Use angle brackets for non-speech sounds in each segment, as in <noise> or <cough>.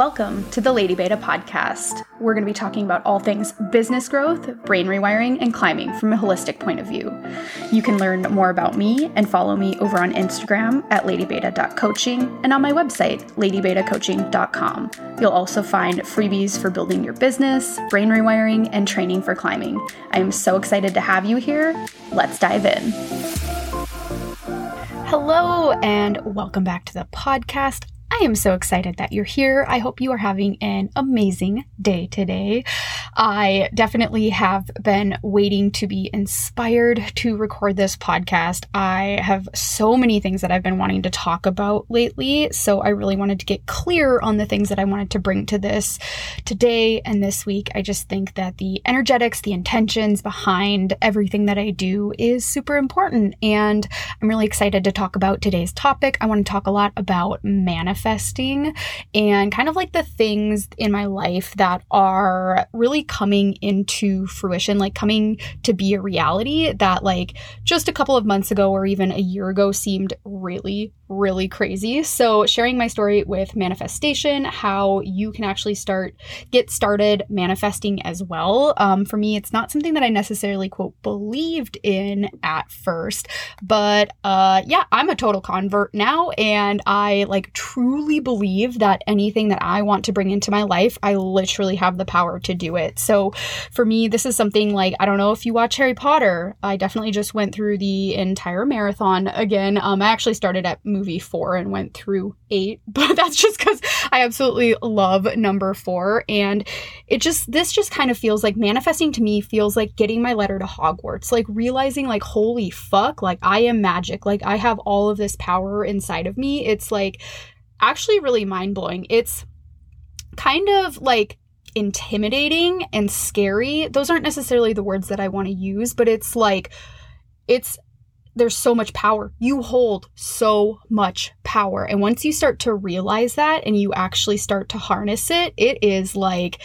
Welcome to the Lady Beta podcast. We're going to be talking about all things business growth, brain rewiring, and climbing from a holistic point of view. You can learn more about me and follow me over on Instagram at ladybeta.coaching and on my website, ladybetacoaching.com. You'll also find freebies for building your business, brain rewiring, and training for climbing. I am so excited to have you here. Let's dive in. Hello, and welcome back to the podcast. I am so excited that you're here. I hope you are having an amazing day today. I definitely have been waiting to be inspired to record this podcast. I have so many things that I've been wanting to talk about lately, so I really wanted to get clear on the things that I wanted to bring to this today and this week. I just think that the energetics, the intentions behind everything that I do is super important, and I'm really excited to talk about today's topic. I want to talk a lot about manifesting manifesting and kind of like the things in my life that are really coming into fruition, like coming to be a reality that, like, just a couple of months ago or even a year ago seemed really, really crazy. So, sharing my story with manifestation, how you can actually start, get started manifesting as well. Um, for me, it's not something that I necessarily, quote, believed in at first, but uh, yeah, I'm a total convert now and I like truly believe that anything that I want to bring into my life, I literally have the power to do it. So for me, this is something like I don't know if you watch Harry Potter. I definitely just went through the entire marathon again. Um, I actually started at movie four and went through eight, <laughs> but that's just because I absolutely love number four. And it just, this just kind of feels like manifesting to me feels like getting my letter to Hogwarts, like realizing, like, holy fuck, like I am magic. Like I have all of this power inside of me. It's like, actually really mind blowing. It's kind of like intimidating and scary. Those aren't necessarily the words that I want to use, but it's like, it's there's so much power. You hold so much power. And once you start to realize that and you actually start to harness it, it is like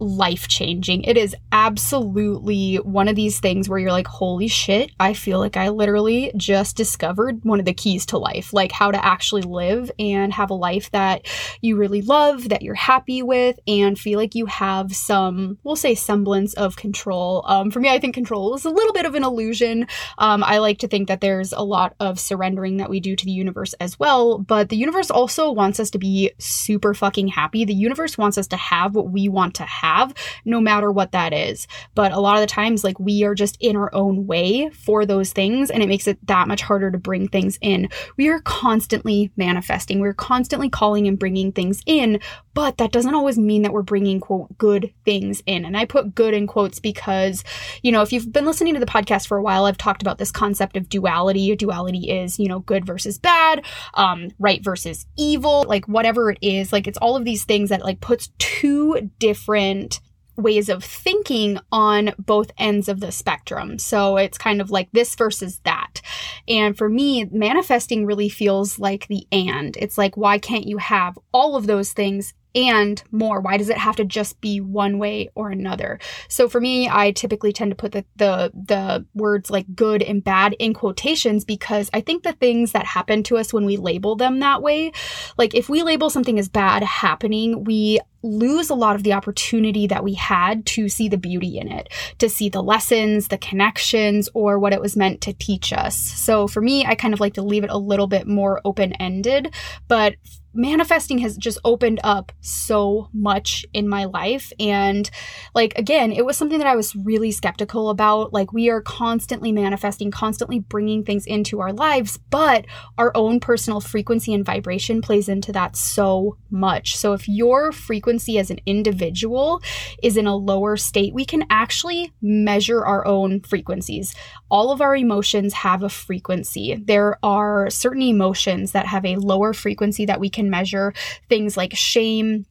life changing. It is absolutely one of these things where you're like, holy shit, I feel like I literally just discovered one of the keys to life, like how to actually live and have a life that you really love, that you're happy with, and feel like you have some, we'll say, semblance of control. Um, for me, I think control is a little bit of an illusion. Um, I like to think that there's a lot of surrendering that we do to the universe as well, but the universe also wants us to be super fucking happy. The universe wants us to have what we want to have have, no matter what that is. But a lot of the times, like we are just in our own way for those things, and it makes it that much harder to bring things in. We are constantly manifesting, we're constantly calling and bringing things in, but that doesn't always mean that we're bringing, quote, good things in. And I put good in quotes because, you know, if you've been listening to the podcast for a while, I've talked about this concept of duality. Duality is, you know, good versus bad, um, right versus evil, like whatever it is. Like it's all of these things that like puts two different ways of thinking on both ends of the spectrum. So it's kind of like this versus that. And for me, manifesting really feels like the and. It's like, why can't you have all of those things and more. Why does it have to just be one way or another? So for me, I typically tend to put the the, the words like good and bad in quotations because I think the things that happen to us when we label them that way, like if we label something as bad happening, we lose a lot of the opportunity that we had to see the beauty in it, to see the lessons, the connections, or what it was meant to teach us. So for me, I kind of like to leave it a little bit more open ended, but manifesting has just opened up so much in my life. And like again it was something that i was really skeptical about. Like we are constantly manifesting constantly bringing things into our lives but our own personal frequency and vibration plays into that so much. So if your frequency as an individual is in a lower state we can actually measure our own frequencies. All of our emotions have a frequency. There are certain emotions that have a lower frequency that we can can measure things like shame,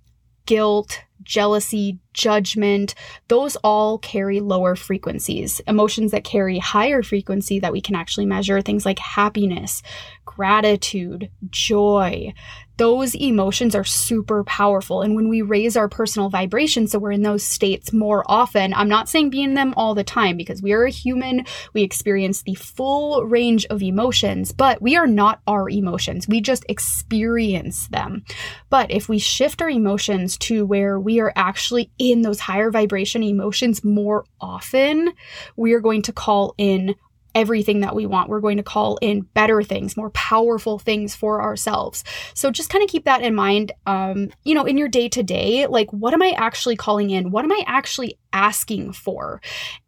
guilt, jealousy, judgment, those all carry lower frequencies. Emotions that carry higher frequency that we can actually measure, things like happiness, gratitude, joy, those emotions are super powerful. And when we raise our personal vibration, so we're in those states more often, I'm not saying be in them all the time because we are a human. We experience the full range of emotions, but we are not our emotions. We just experience them. But if we shift our emotions to where we are actually in those higher vibration emotions more often, we are going to call in everything that we want. We're going to call in better things, more powerful things for ourselves. So just kind of keep that in mind. Um, you know, in your day to day, like, what am I actually calling in? What am I actually asking for?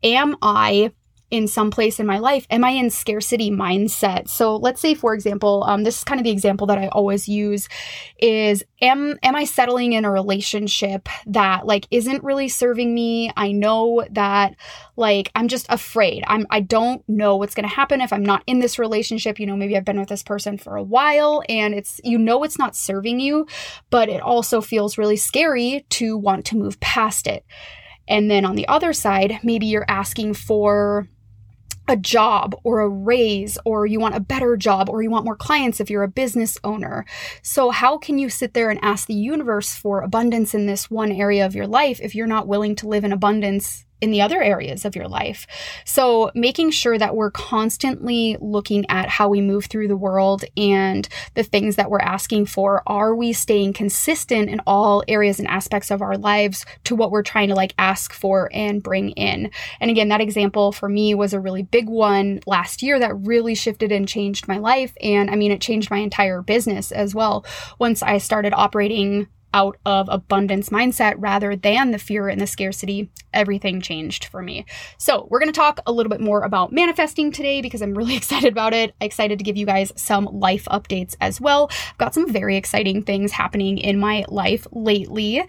Am I in some place in my life? Am I in scarcity mindset? So let's say, for example, um, this is kind of the example that I always use is am am I settling in a relationship that like isn't really serving me? I know that like I'm just afraid. I'm I don't know what's gonna happen if I'm not in this relationship. You know, maybe I've been with this person for a while and it's you know it's not serving you, but it also feels really scary to want to move past it. And then on the other side, maybe you're asking for a job or a raise or you want a better job or you want more clients if you're a business owner. So, how can you sit there and ask the universe for abundance in this one area of your life if you're not willing to live in abundance in the other areas of your life. So, making sure that we're constantly looking at how we move through the world and the things that we're asking for. Are we staying consistent in all areas and aspects of our lives to what we're trying to like ask for and bring in? And again, that example for me was a really big one last year that really shifted and changed my life. And I mean, it changed my entire business as well once I started operating out of abundance mindset rather than the fear and the scarcity, everything changed for me. So, we're going to talk a little bit more about manifesting today because I'm really <laughs> excited about it. Excited to give you guys some life updates as well. I've got some very exciting things happening in my life lately,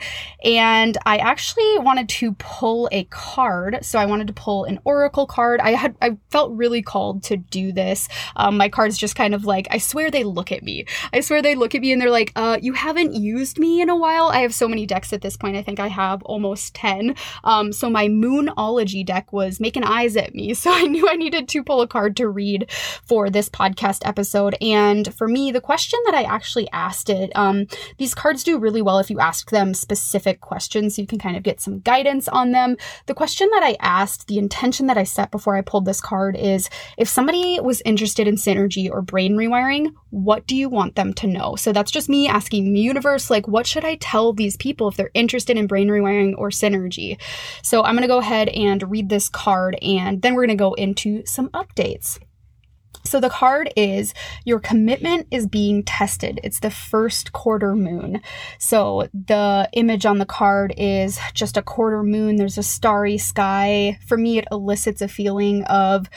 and I actually wanted to pull a card. So, I wanted to pull an oracle card. I had I felt really called to do this. Um, my cards just kind of like I swear they look at me. I swear they look at me and they're like, "Uh, you haven't used me in a while. I have so many decks at this point. I think I have almost 10. Um, so my Moonology deck was making eyes at me. <laughs> So I knew I needed to pull a card to read for this podcast episode. And for me, the question that I actually asked it, um, these cards do really well if you ask them specific questions so you can kind of get some guidance on them. The question that I asked, the intention that I set before I pulled this card is if somebody was interested in synergy or brain rewiring, what do you want them to know? So that's just me asking the universe, like, what should I tell these people if they're interested in brain rewiring or synergy? So I'm going to go ahead and read this card and then we're going to go into some updates. So the card is your commitment is being tested. It's the first quarter moon. So the image on the card is just a quarter moon. There's a starry sky. For me, it elicits a feeling of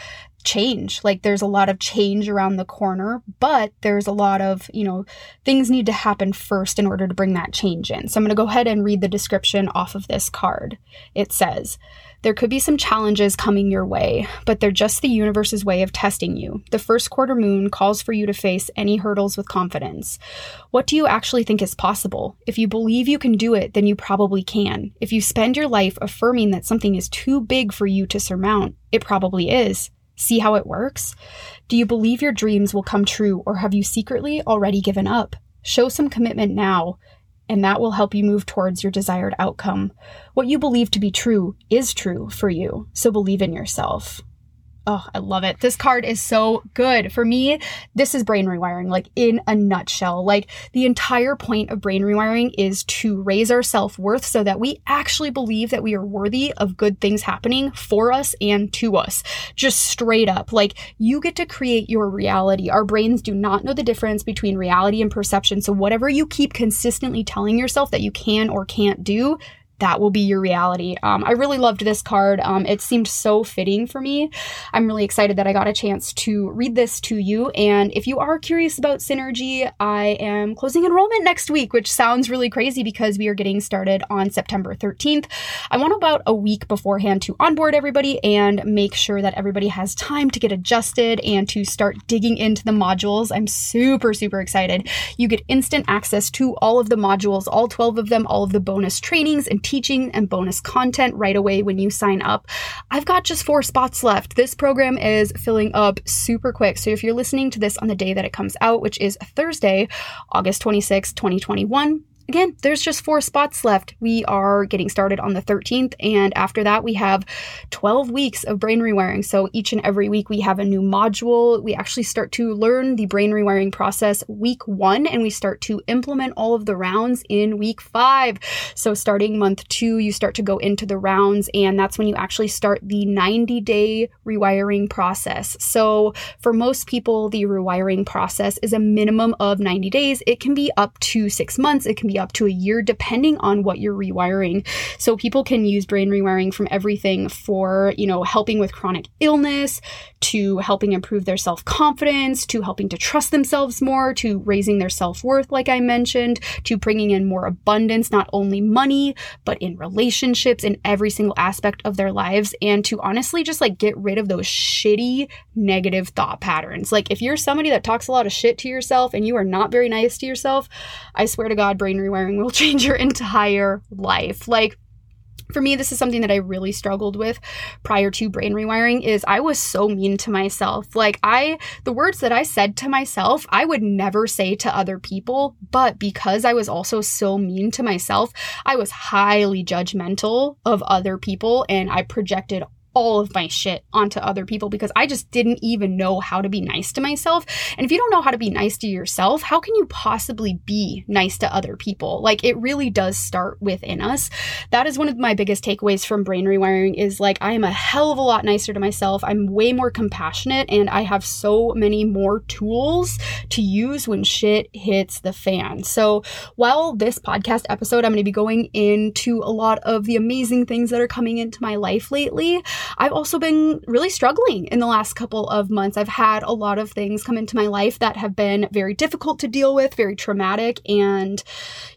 change. Like there's a lot of change around the corner, but there's a lot of, you know, things need to happen first in order to bring that change in. So I'm going to go ahead and read the description off of this card. It says, there could be some challenges coming your way, but they're just the universe's way of testing you. The first quarter moon calls for you to face any hurdles with confidence. What do you actually think is possible? If you believe you can do it, then you probably can. If you spend your life affirming that something is too big for you to surmount, it probably is. See how it works? Do you believe your dreams will come true, or have you secretly already given up? Show some commitment now, and that will help you move towards your desired outcome. What you believe to be true is true for you, so believe in yourself. Oh, I love it. This card is so good. For me, this is brain rewiring, like in a nutshell. Like the entire point of brain rewiring is to raise our self worth so that we actually believe that we are worthy of good things happening for us and to us. Just straight up. Like you get to create your reality. Our brains do not know the difference between reality and perception. So whatever you keep consistently telling yourself that you can or can't do, that will be your reality. Um, I really loved this card. Um, it seemed so fitting for me. I'm really excited that I got a chance to read this to you. And if you are curious about Synergy, I am closing enrollment next week, which sounds really crazy because we are getting started on September 13th. I want about a week beforehand to onboard everybody and make sure that everybody has time to get adjusted and to start digging into the modules. I'm super, super excited. You get instant access to all of the modules, all 12 of them, all of the bonus trainings and teaching and bonus content right away when you sign up. I've got just four spots left. This program is filling up super quick. So if you're listening to this on the day that it comes out, which is Thursday, August 26, 2021, again, there's just four spots left. We are getting started on the 13th, and after that, we have 12 weeks of brain rewiring. So each and every week, we have a new module. We actually start to learn the brain rewiring process week one, and we start to implement all of the rounds in week five. So starting month two, you start to go into the rounds, and that's when you actually start the 90 day rewiring process. So for most people, the rewiring process is a minimum of 90 days. It can be up to six months, it can be up to a year depending on what you're rewiring. So people can use brain rewiring from everything for, you know, helping with chronic illness to helping improve their self-confidence to helping to trust themselves more to raising their self-worth like I mentioned to bringing in more abundance not only money but in relationships in every single aspect of their lives and to honestly just like get rid of those shitty negative thought patterns. Like if you're somebody that talks a lot of shit to yourself and you are not very nice to yourself, I swear to God brain rewiring will <laughs> change your entire life. Like, for me this is something that i really struggled with prior to brain rewiring is i was so mean to myself like i the words that i said to myself i would never say to other people but because i was also so mean to myself i was highly judgmental of other people and i projected all of my shit onto other people because I just didn't even know how to be nice to myself. And if you don't know how to be nice to yourself, how can you possibly be nice to other people? Like it really does start within us. That is one of my biggest takeaways from brain rewiring is like I am a hell of a lot nicer to myself. I'm way more compassionate and I have so many more tools to use when shit hits the fan. So, while this podcast episode I'm going to be going into a lot of the amazing things that are coming into my life lately, I've also been really struggling in the last couple of months. I've had a lot of things come into my life that have been very difficult to deal with, very traumatic. And,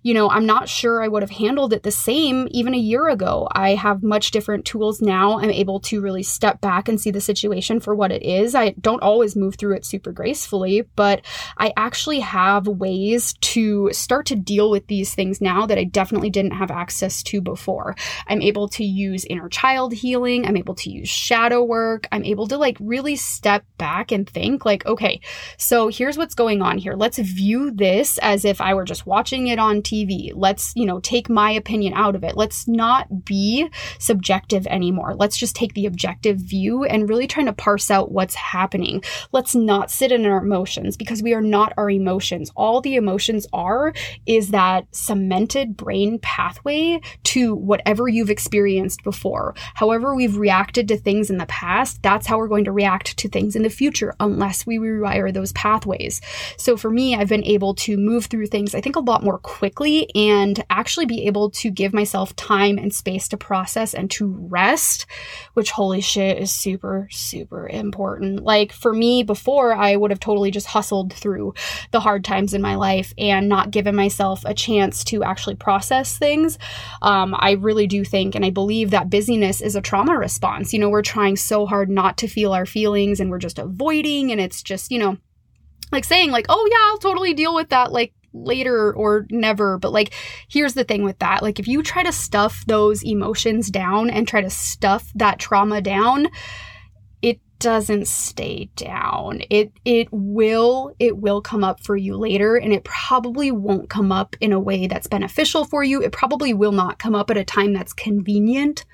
you know, I'm not sure I would have handled it the same even a year ago. I have much different tools now. I'm able to really step back and see the situation for what it is. I don't always move through it super gracefully, but I actually have ways to start to deal with these things now that I definitely didn't have access to before. I'm able to use inner child healing. I'm able to use shadow work. I'm able to like really step back and think, like, okay, so here's what's going on here. Let's view this as if I were just watching it on TV. Let's, you know, take my opinion out of it. Let's not be subjective anymore. Let's just take the objective view and really trying to parse out what's happening. Let's not sit in our emotions because we are not our emotions. All the emotions are is that cemented brain pathway to whatever you've experienced before. However, we've reacted reacted to things in the past, that's how we're going to react to things in the future unless we rewire those pathways. So for me, I've been able to move through things, I think, a lot more quickly and actually be able to give myself time and space to process and to rest, which holy shit is super, super important. Like for me, before, I would have totally just hustled through the hard times in my life and not given myself a chance to actually process things. Um, I really do think and I believe that busyness is a trauma response response. You know, we're trying so hard not to feel our feelings and we're just avoiding, and it's just, you know, like saying, like, oh, yeah, I'll totally deal with that. Like, later or never but like here's the thing with that like if you try to stuff those emotions down and try to stuff that trauma down doesn't stay down. It it will it will come up for you later and it probably won't come up in a way that's beneficial for you. It probably will not come up at a time that's convenient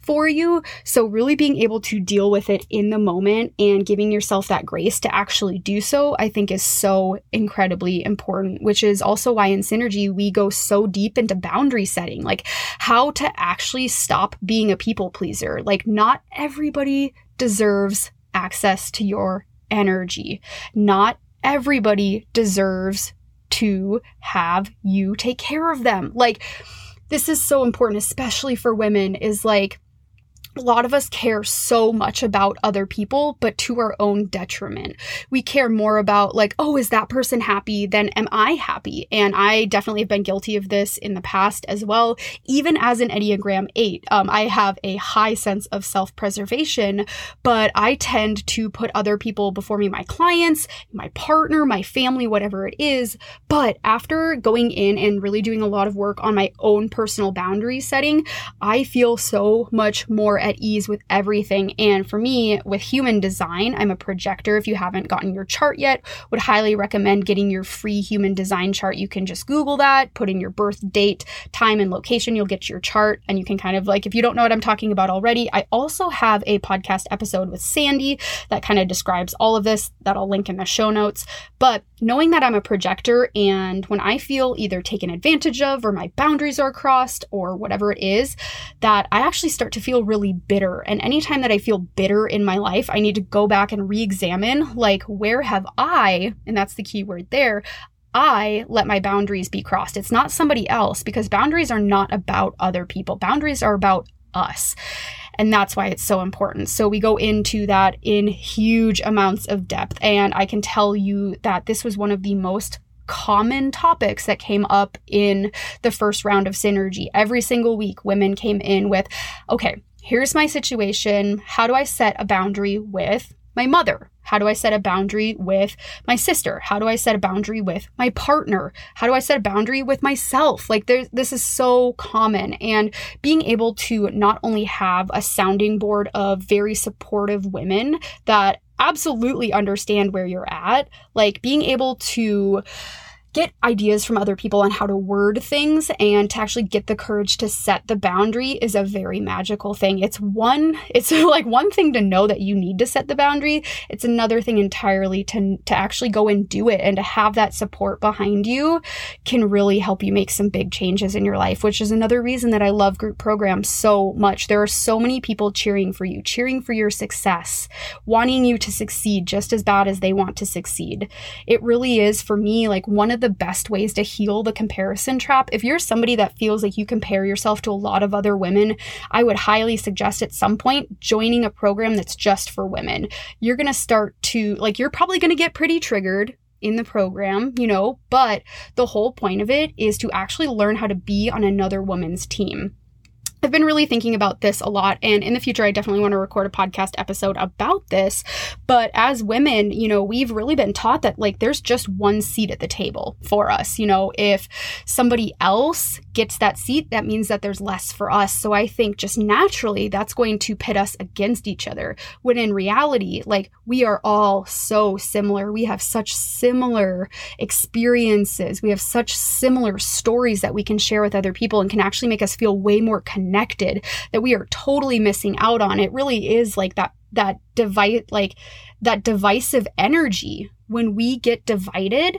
for you. So really being able to deal with it in the moment and giving yourself that grace to actually do so, I think is so incredibly important, which is also why in synergy we go so deep into boundary setting, like how to actually stop being a people pleaser. Like not everybody deserves access to your energy. Not everybody deserves to have you take care of them. Like, this is so important, especially for women, is like, a lot of us care so much about other people, but to our own detriment. We care more about, like, oh, is that person happy than am I happy? And I definitely have been guilty of this in the past as well. Even as an Enneagram 8, um, I have a high sense of self preservation, but I tend to put other people before me, my clients, my partner, my family, whatever it is. But after going in and really doing a lot of work on my own personal boundary setting, I feel so much more at ease with everything. And for me, with human design, I'm a projector. If you haven't gotten your chart yet, would highly recommend getting your free human design chart. You can just Google that, put in your birth date, time, and location. You'll get your chart, and you can kind of like, if you don't know what I'm talking about already, I also have a podcast episode with Sandy that kind of describes all of this that I'll link in the show notes. But knowing that I'm a projector and when I feel either taken advantage of or my boundaries are crossed or whatever it is, that I actually start to feel bitter. And anytime that I feel bitter in my life, I need to go back and re examine like, where have I, and that's the key word there, I let my boundaries be crossed. It's not somebody else because boundaries are not about other people. Boundaries are about us. And that's why it's so important. So we go into that in huge amounts of depth. And I can tell you that this was one of the most common topics that came up in the first round of synergy. Every single week, women came in with, okay, here's my situation. How do I set a boundary with my mother? How do I set a boundary with my sister? How do I set a boundary with my partner? How do I set a boundary with myself? Like there's this is so common and being able to not only have a sounding board of very supportive women that absolutely understand where you're at, like being able to get ideas from other people on how to word things and to actually get the courage to set the boundary is a very magical thing. It's one <laughs> it's like one thing to know that you need to set the boundary. It's another thing entirely to to actually go and do it and to have that support behind you can really help you make some big changes in your life, which is another reason that I love group programs so much. There are so many people cheering for you, cheering for your success, wanting you to succeed just as bad as they want to succeed. It really is for me like one of the best ways to heal the comparison trap. If you're somebody that feels like you compare yourself to a lot of other women, I would highly suggest at some point joining a program that's just for women. You're going to start to, like, you're probably going to get pretty triggered in the program, you know, but the whole point of it is to actually learn how to be on another woman's team. I've been really thinking about this a lot, and in the future, I definitely want to record a podcast episode about this. But as women, you know, we've really been taught that like there's just one seat at the table for us. You know, if somebody else gets that seat, that means that there's less for us. So I think just naturally that's going to pit us against each other. When in reality, like we are all so similar. We have such similar experiences, we have such similar stories that we can share with other people and can actually make us feel way more connected connected that we are totally missing out on. It really is like that that divide like that divisive energy when we get divided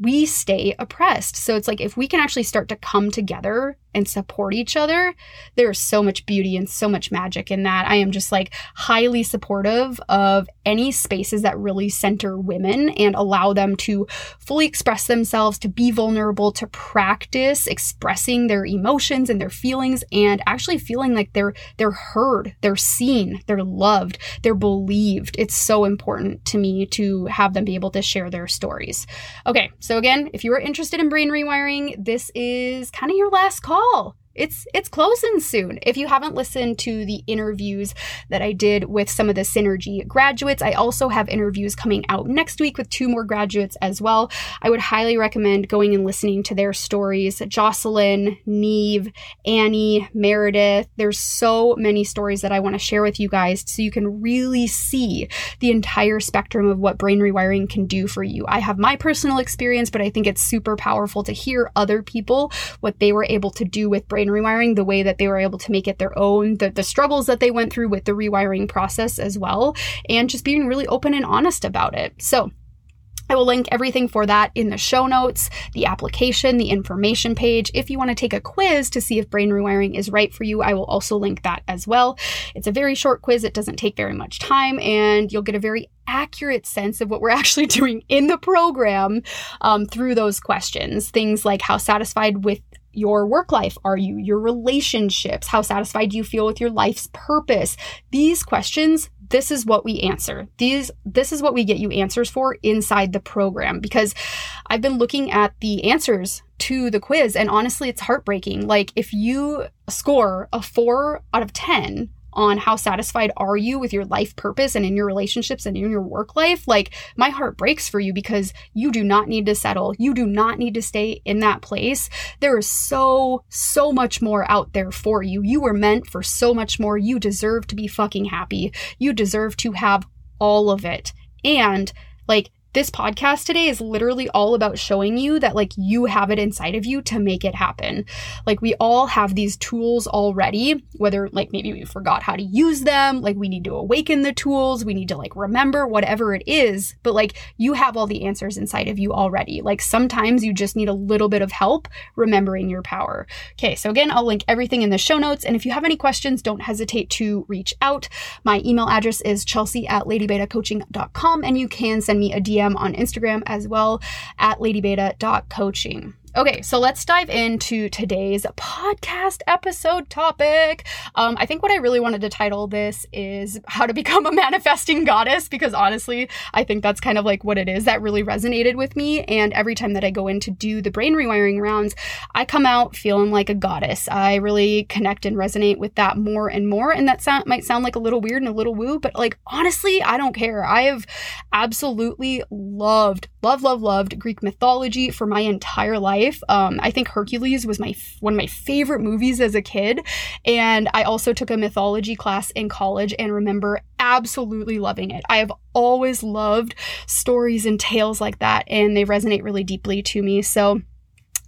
we stay oppressed. So it's like if we can actually start to come together and support each other, there's so much beauty and so much magic in that. I am just like highly supportive of any spaces that really center women and allow them to fully express themselves, to be vulnerable, to practice expressing their emotions and their feelings and actually feeling like they're they're heard, they're seen, they're loved, they're believed. It's so important to me to have them be able to share their stories. Okay, so again, if you are interested in brain rewiring, this is kind of your last call all it's it's closing soon. If you haven't listened to the interviews that I did with some of the Synergy graduates, I also have interviews coming out next week with two more graduates as well. I would highly recommend going and listening to their stories. Jocelyn, Neve, Annie, Meredith. There's so many stories that I want to share with you guys so you can really see the entire spectrum of what brain rewiring can do for you. I have my personal experience, but I think it's super powerful to hear other people what they were able to do with brain brain rewiring, the way that they were able to make it their own, the, the struggles that they went through with the rewiring process as well, and just being really open and honest about it. So, I will link everything for that in the show notes, the application, the information page. If you want to take a quiz to see if brain rewiring is right for you, I will also link that as well. It's a very short quiz, it doesn't take very much time, and you'll get a very accurate sense of what we're <laughs> actually doing in the program um, through those questions. Things like how satisfied with your work life are you? Your relationships? How satisfied do you feel with your life's purpose? These questions, this is what we answer. These this is what we get you answers for inside the program because I've been looking at the answers to the quiz and honestly it's heartbreaking. Like if you score a 4 out of 10 on how satisfied are you with your life purpose and in your relationships and in your work life, like my heart breaks for you because you do not need to settle. You do not need to stay in that place. There is so, so much more out there for you. You were meant for so much more. You deserve to be fucking happy. You deserve to have all of it. And like, this podcast today is literally all about showing you that like you have it inside of you to make it happen. Like we all have these tools already, whether like maybe we forgot how to use them, like we need to awaken the tools, we need to like remember whatever it is, but like you have all the answers inside of you already. Like sometimes you just need a little bit of help remembering your power. Okay, so again, I'll link everything in the show notes. And if you have any questions, don't hesitate to reach out. My email address is chelsea at ladybetacoaching.com and you can send me a DM DM on Instagram as well at ladybeta.coaching. Okay, so let's dive into today's podcast episode topic. Um, I think what I really wanted to title this is How to Become a Manifesting Goddess, because honestly, I think that's kind of like what it is that really resonated with me. And every time that I go in to do the brain rewiring rounds, I come out feeling like a goddess. I really connect and resonate with that more and more. And that sound, might sound like a little weird and a little woo, but like honestly, I don't care. I have absolutely loved, love, love, loved Greek mythology for my entire life life. Um, I think Hercules was my one of my favorite movies as a kid, and I also took a mythology class in college and remember absolutely loving it. I have always loved stories and tales like that, and they resonate really deeply to me. So.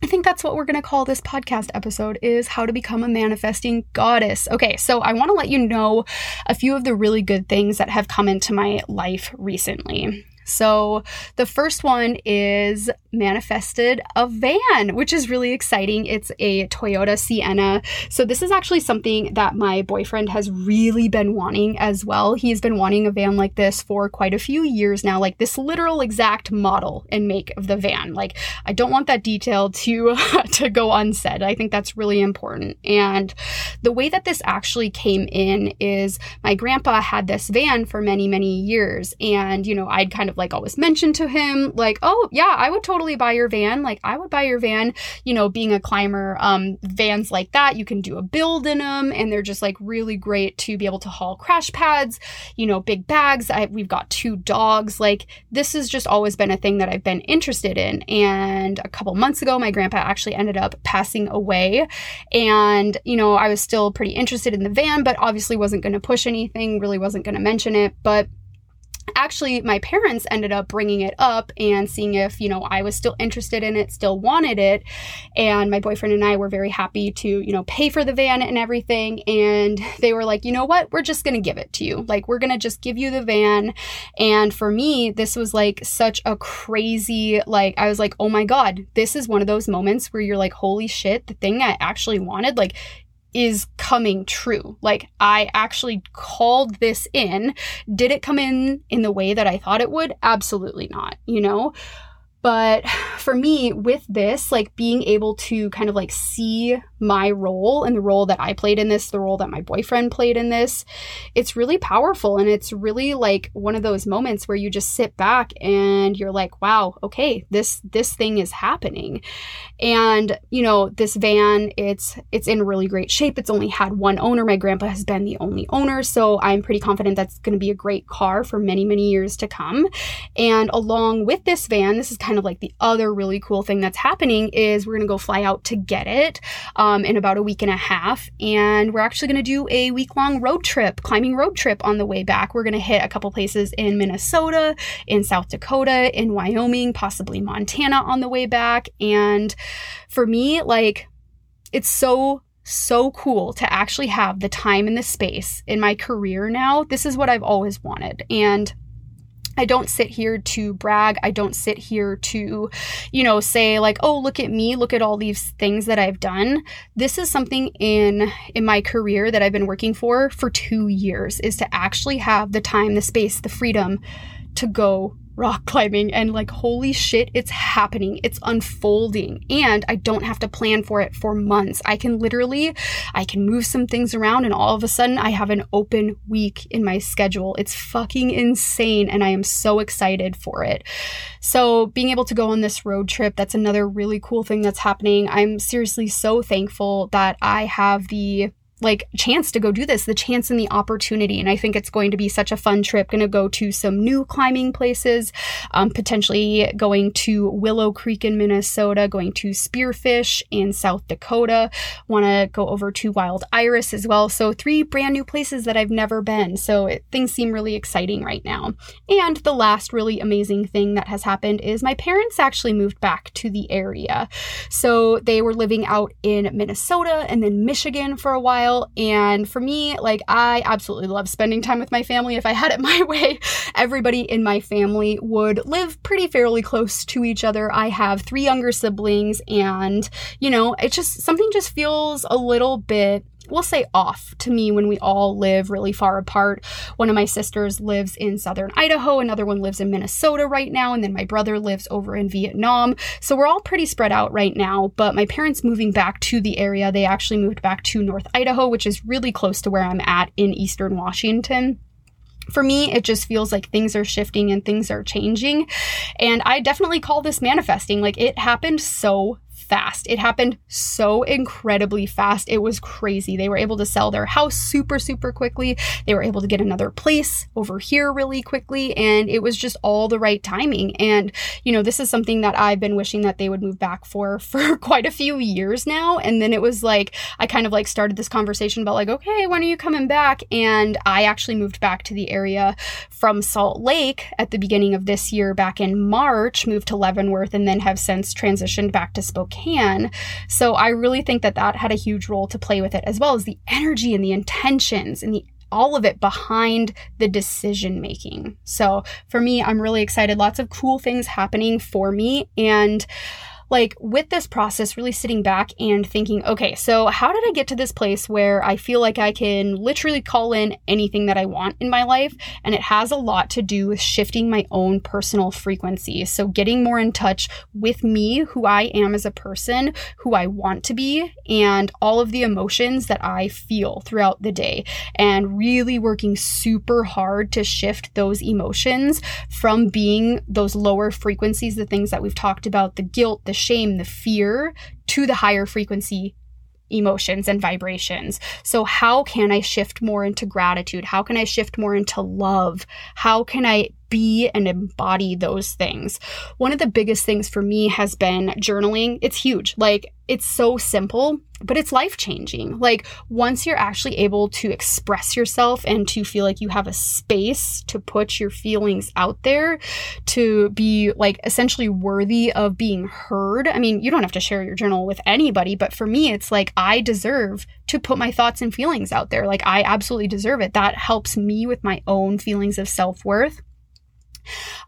I think that's what we're going to call this podcast episode is how to become a manifesting goddess. Okay, so I want to let you know a few of the really good things that have come into my life recently. So the first one is manifested a van, which is really exciting. It's a Toyota Sienna. So this is actually something that my boyfriend has really been wanting as well. He's been wanting a van like this for quite a few years now, like this literal exact model and make of the van. Like I don't want that detail to <laughs> to go unsaid. I think that's really important. And the way that this actually came in is my grandpa had this van for many many years and you know, I'd kind of like always mentioned to him, like, oh, yeah, I would totally buy your van. Like, I would buy your van. You know, being a climber, um, vans like that, you can do a build in them and they're just like really great to be able to haul crash pads, you know, big bags. I, we've got two dogs. Like, this has just always been a thing that I've been interested in. And a couple months ago, my grandpa actually ended up passing away. And, you know, I was still pretty interested in the van, but obviously wasn't going to push anything, really wasn't going to mention it. But actually my parents ended up bringing it up and seeing if you know i was still interested in it still wanted it. And my boyfriend and i were very happy to you know pay for the van and everything. And they were like you know what? We're just gonna give it to you. Like we're gonna just give you the van. And for me this was like such a crazy like i was like oh my god this is one of those moments where you're like holy shit the thing i actually wanted like is coming true. Like I actually called this in. Did it come in in the way that I thought it would? Absolutely not, you know? But for me, with this, like being able to kind of like see my role and the role that I played in this, the role that my boyfriend played in this, it's really powerful. And it's really like one of those moments where you just sit back and you're like, wow, okay, this this thing is happening. And, you know, this van, it's it's in really great shape. It's only had one owner. My grandpa has been the only owner. So I'm pretty confident that's gonna be a great car for many, many years to come. And along with this van, this is kind of like the other really cool thing that's happening is we're going to go fly out to get it um, in about a week and a half. And we're actually going to do a week long road trip, climbing road trip on the way back. We're going to hit a couple places in Minnesota, in South Dakota, in Wyoming, possibly Montana on the way back. And for me, like, it's so so cool to actually have the time and the space in my career now. This is what I've always wanted. And I don't sit here to brag. I don't sit here to, you know, say like, "Oh, look at me. Look at all these things that I've done." This is something in in my career that I've been working for for 2 years is to actually have the time, the space, the freedom to go rock climbing and like holy shit it's happening. It's unfolding. And i don't have to plan for it for months. I can literally i can move some things around and all of a sudden i have an open week in my schedule. It's fucking insane and i am so excited for it. So being able to go on this road trip that's another really cool thing that's happening. I'm seriously so thankful that i have the like chance to go do this, the chance and the opportunity. And I think it's going to be such a fun trip. Going to go to some new climbing places, um, potentially going to Willow Creek in Minnesota, going to Spearfish in South Dakota. Want to go over to Wild Iris as well. So three brand new places that I've never been. So it, things seem really exciting right now. And the last really amazing thing that has happened is my parents actually moved back to the area. So they were living out in Minnesota and then Michigan for a while while. And for me, like, I absolutely love spending time with my family. If I had it <laughs> my way, everybody in my family would live pretty fairly close to each other. I have three younger siblings, and, you know, it just something just feels a little bit we'll say off to me when we all live really far apart. One of my sisters lives in southern Idaho, another one lives in Minnesota right now, and then my brother lives over in Vietnam. So we're all pretty spread out right now, but my parents moving back to the area, they actually moved back to North Idaho, which is really close to where I'm at in eastern Washington for me, it just feels like things are shifting and things are changing. And I definitely call this manifesting. Like it happened so fast. It happened so incredibly fast. It was crazy. They were able to sell their house super, super quickly. They were able to get another place over here really quickly. And it was just all the right timing. And, you know, this is something that I've been wishing that they would move back for <laughs> for quite a few years now. And then it was like, I kind of like started this conversation about like, okay, when are you coming back? And I actually moved back to the area from Salt Lake at the beginning of this year back in March, moved to Leavenworth, and then have since transitioned back to Spokane can. So I really think that that had a huge role to play with it, as well as the energy and the intentions and the all of it behind the decision making. So for me, I'm really excited. Lots of cool things happening for me. And like with this process, really sitting back and thinking, okay, so how did I get to this place where I feel like I can literally call in anything that I want in my life? And it has a lot to do with shifting my own personal frequency. So getting more in touch with me, who I am as a person, who I want to be, and all of the emotions that I feel throughout the day, and really working super hard to shift those emotions from being those lower frequencies, the things that we've talked about, the guilt, the shame, the fear to the higher frequency emotions and vibrations. So, how can I shift more into gratitude? How can I shift more into love? How can I be and embody those things. One of the biggest things for me has been journaling. It's huge. Like, it's so simple, but it's life changing. Like, once you're actually able to express yourself and to feel like you have a space to put your feelings out there, to be like essentially worthy of being heard. I mean, you don't have to share your journal with anybody, but for me, it's like I deserve to put my thoughts and feelings out there. Like, I absolutely deserve it. That helps me with my own feelings of self worth.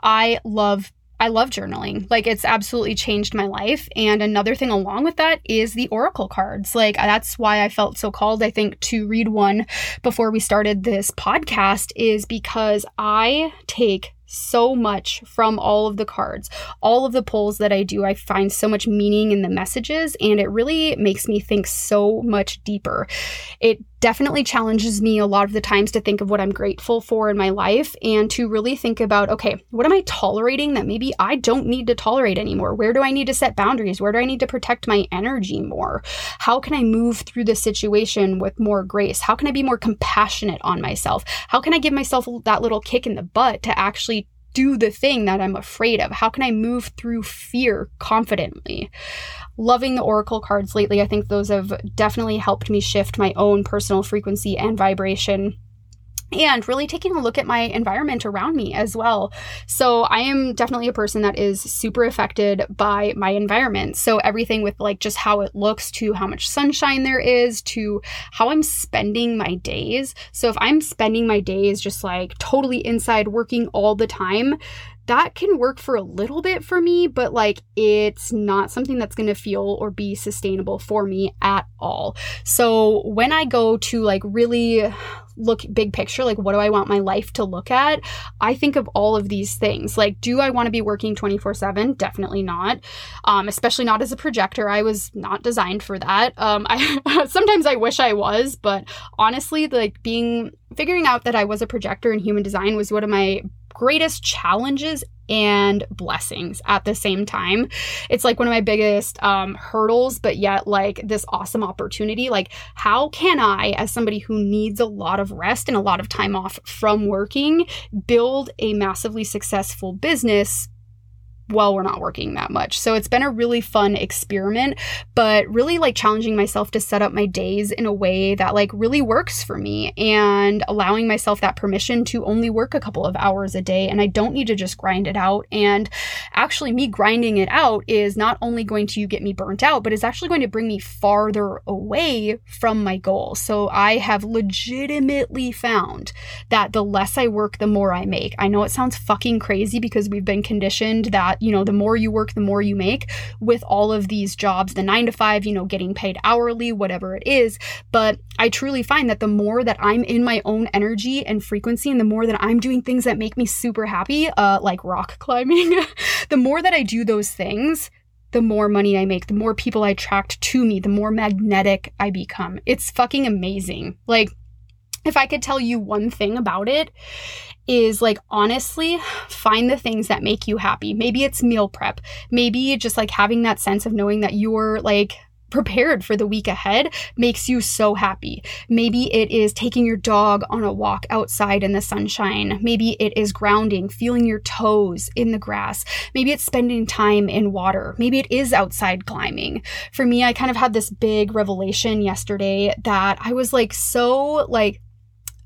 I love I love journaling. Like it's absolutely changed my life. And another thing along with that is the oracle cards. Like that's why I felt so called, I think, to read one before we started this podcast is because I take so much from all of the cards. All of the polls that I do, I find so much meaning in the messages, and it really makes me think so much deeper. It definitely challenges me a lot of the times to think of what I'm grateful for in my life and to really think about okay, what am I tolerating that maybe I don't need to tolerate anymore? Where do I need to set boundaries? Where do I need to protect my energy more? How can I move through this situation with more grace? How can I be more compassionate on myself? How can I give myself that little kick in the butt to actually do the thing that I'm afraid of? How can I move through fear confidently? Loving the oracle cards lately, I think those have definitely helped me shift my own personal frequency and vibration and really taking a look at my environment around me as well. So, I am definitely a person that is super affected by my environment. So, everything with like just how it looks to how much sunshine there is to how I'm spending my days. So, if I'm spending my days just like totally inside working all the time, that can work for a little bit for me, but like it's not something that's going to feel or be sustainable for me at all. So when I go to like really look big picture, like what do I want my life to look at? I think of all of these things. Like, do I want to be working 24 7? Definitely not. Um, especially not as a projector. I was not designed for that. Um, <laughs> I sometimes I wish I was, but honestly, like being figuring out that I was a projector in human design was one of my greatest challenges and blessings at the same time. It's like one of my biggest um, hurdles, but yet like this awesome opportunity. Like, how can I, as somebody who needs a lot of rest and a lot of time off from working, build a massively successful business while we're not working that much. So it's been a really fun experiment, but really like challenging myself to set up my days in a way that like really works for me and allowing myself that permission to only work a couple of hours a day and I don't need to just grind it out. And actually me grinding it out is not only going to get me burnt out, but it's actually going to bring me farther away from my goal. So I have legitimately found that the less I work, the more I make. I know it sounds fucking crazy because we've been conditioned you know, the more you work, the more you make with all of these jobs, the nine to five, you know, getting paid hourly, whatever it is. But I truly find that the more that I'm in my own energy and frequency, and the more that I'm doing things that make me super happy, uh, like rock <laughs> climbing, the more that I do those things, the more money I make, the more people I attract to me, the more magnetic I become. It's fucking amazing. Like, if I could tell you one thing about it, is like honestly find the things that make you happy. Maybe it's meal prep. Maybe just like having that sense of knowing that you're like prepared for the week ahead makes you so happy. Maybe it is taking your dog on a walk outside in the sunshine. Maybe it is grounding, feeling your toes in the grass. Maybe it's spending time in water. Maybe it is outside climbing. For me, I kind of had this big revelation yesterday that I was like so like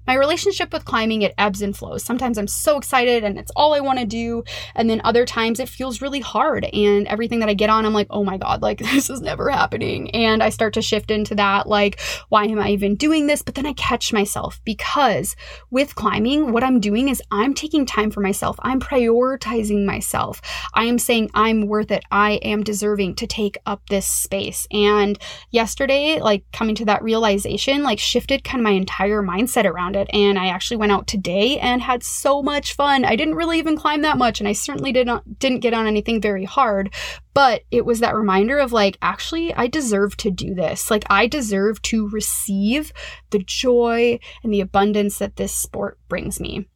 my relationship with climbing it ebbs and flows. Sometimes i'm so excited and it's all i want to do and then other times it feels really hard and everything that i get on i'm like oh my god like <laughs> this is never happening. And i start to shift into that like why am i even doing this? But then i catch myself because with climbing what i'm doing is i'm taking time for myself. I'm prioritizing myself. I am saying i'm worth it. I am deserving to take up this space. And yesterday like coming to that realization like shifted kind of my entire mindset around around it. And I actually went out today and had so much fun. I didn't really even climb that much, and I certainly did not didn't get on anything very hard. But it was that reminder of like, actually, I deserve to do this. Like, I deserve to receive the joy and the abundance that this sport brings me.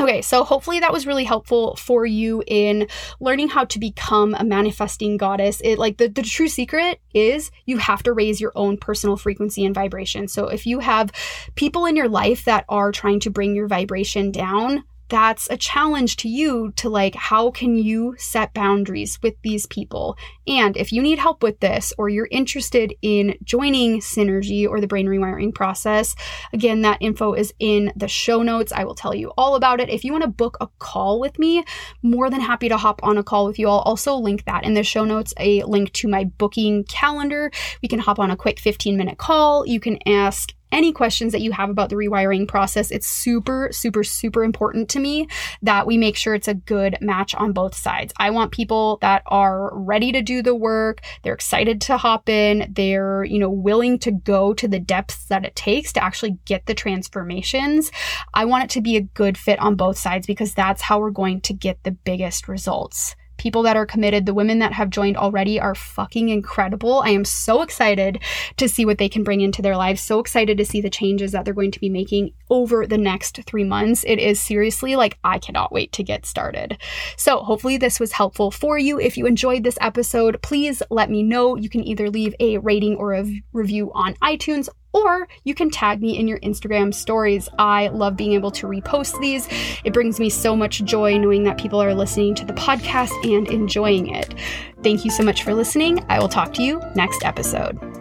Okay, so hopefully that was really helpful for you in learning how to become a manifesting goddess. It like the, the true secret is you have to raise your own personal frequency and vibration. So if you have people in your life that are trying to bring your vibration down, that's a challenge to you to like how can you set boundaries with these people? And if you need help with this or you're interested in joining synergy or the brain rewiring process again that info is in the show notes. I will tell you all about it. If you want to book a call with me more than happy to hop on a call with you. I'll also link that in the show notes a link to my booking calendar. We can hop on a quick 15 minute call. You can ask any questions that you have about the rewiring process. It's super, super, super important to me that we make sure it's a good match on both sides. I want people that are ready to do the work, they're excited to hop in, they're, you know, willing to go to the depths that it takes to actually get the transformations. I want it to be a good fit on both sides because that's how we're going to get the biggest results people that are committed, the women that have joined already are fucking incredible. I am so excited to see what they can bring into their lives. So excited to see the changes that they're going to be making over the next three months. It is seriously like, I cannot wait to get started. So, hopefully, this was helpful for you. If you enjoyed this episode, please let me know. You can either leave a rating or a review on iTunes or you can tag me in your Instagram stories. I love being able to repost these. It brings me so much joy knowing that people are listening to the podcast and enjoying it. Thank you so much for listening. I will talk to you next episode.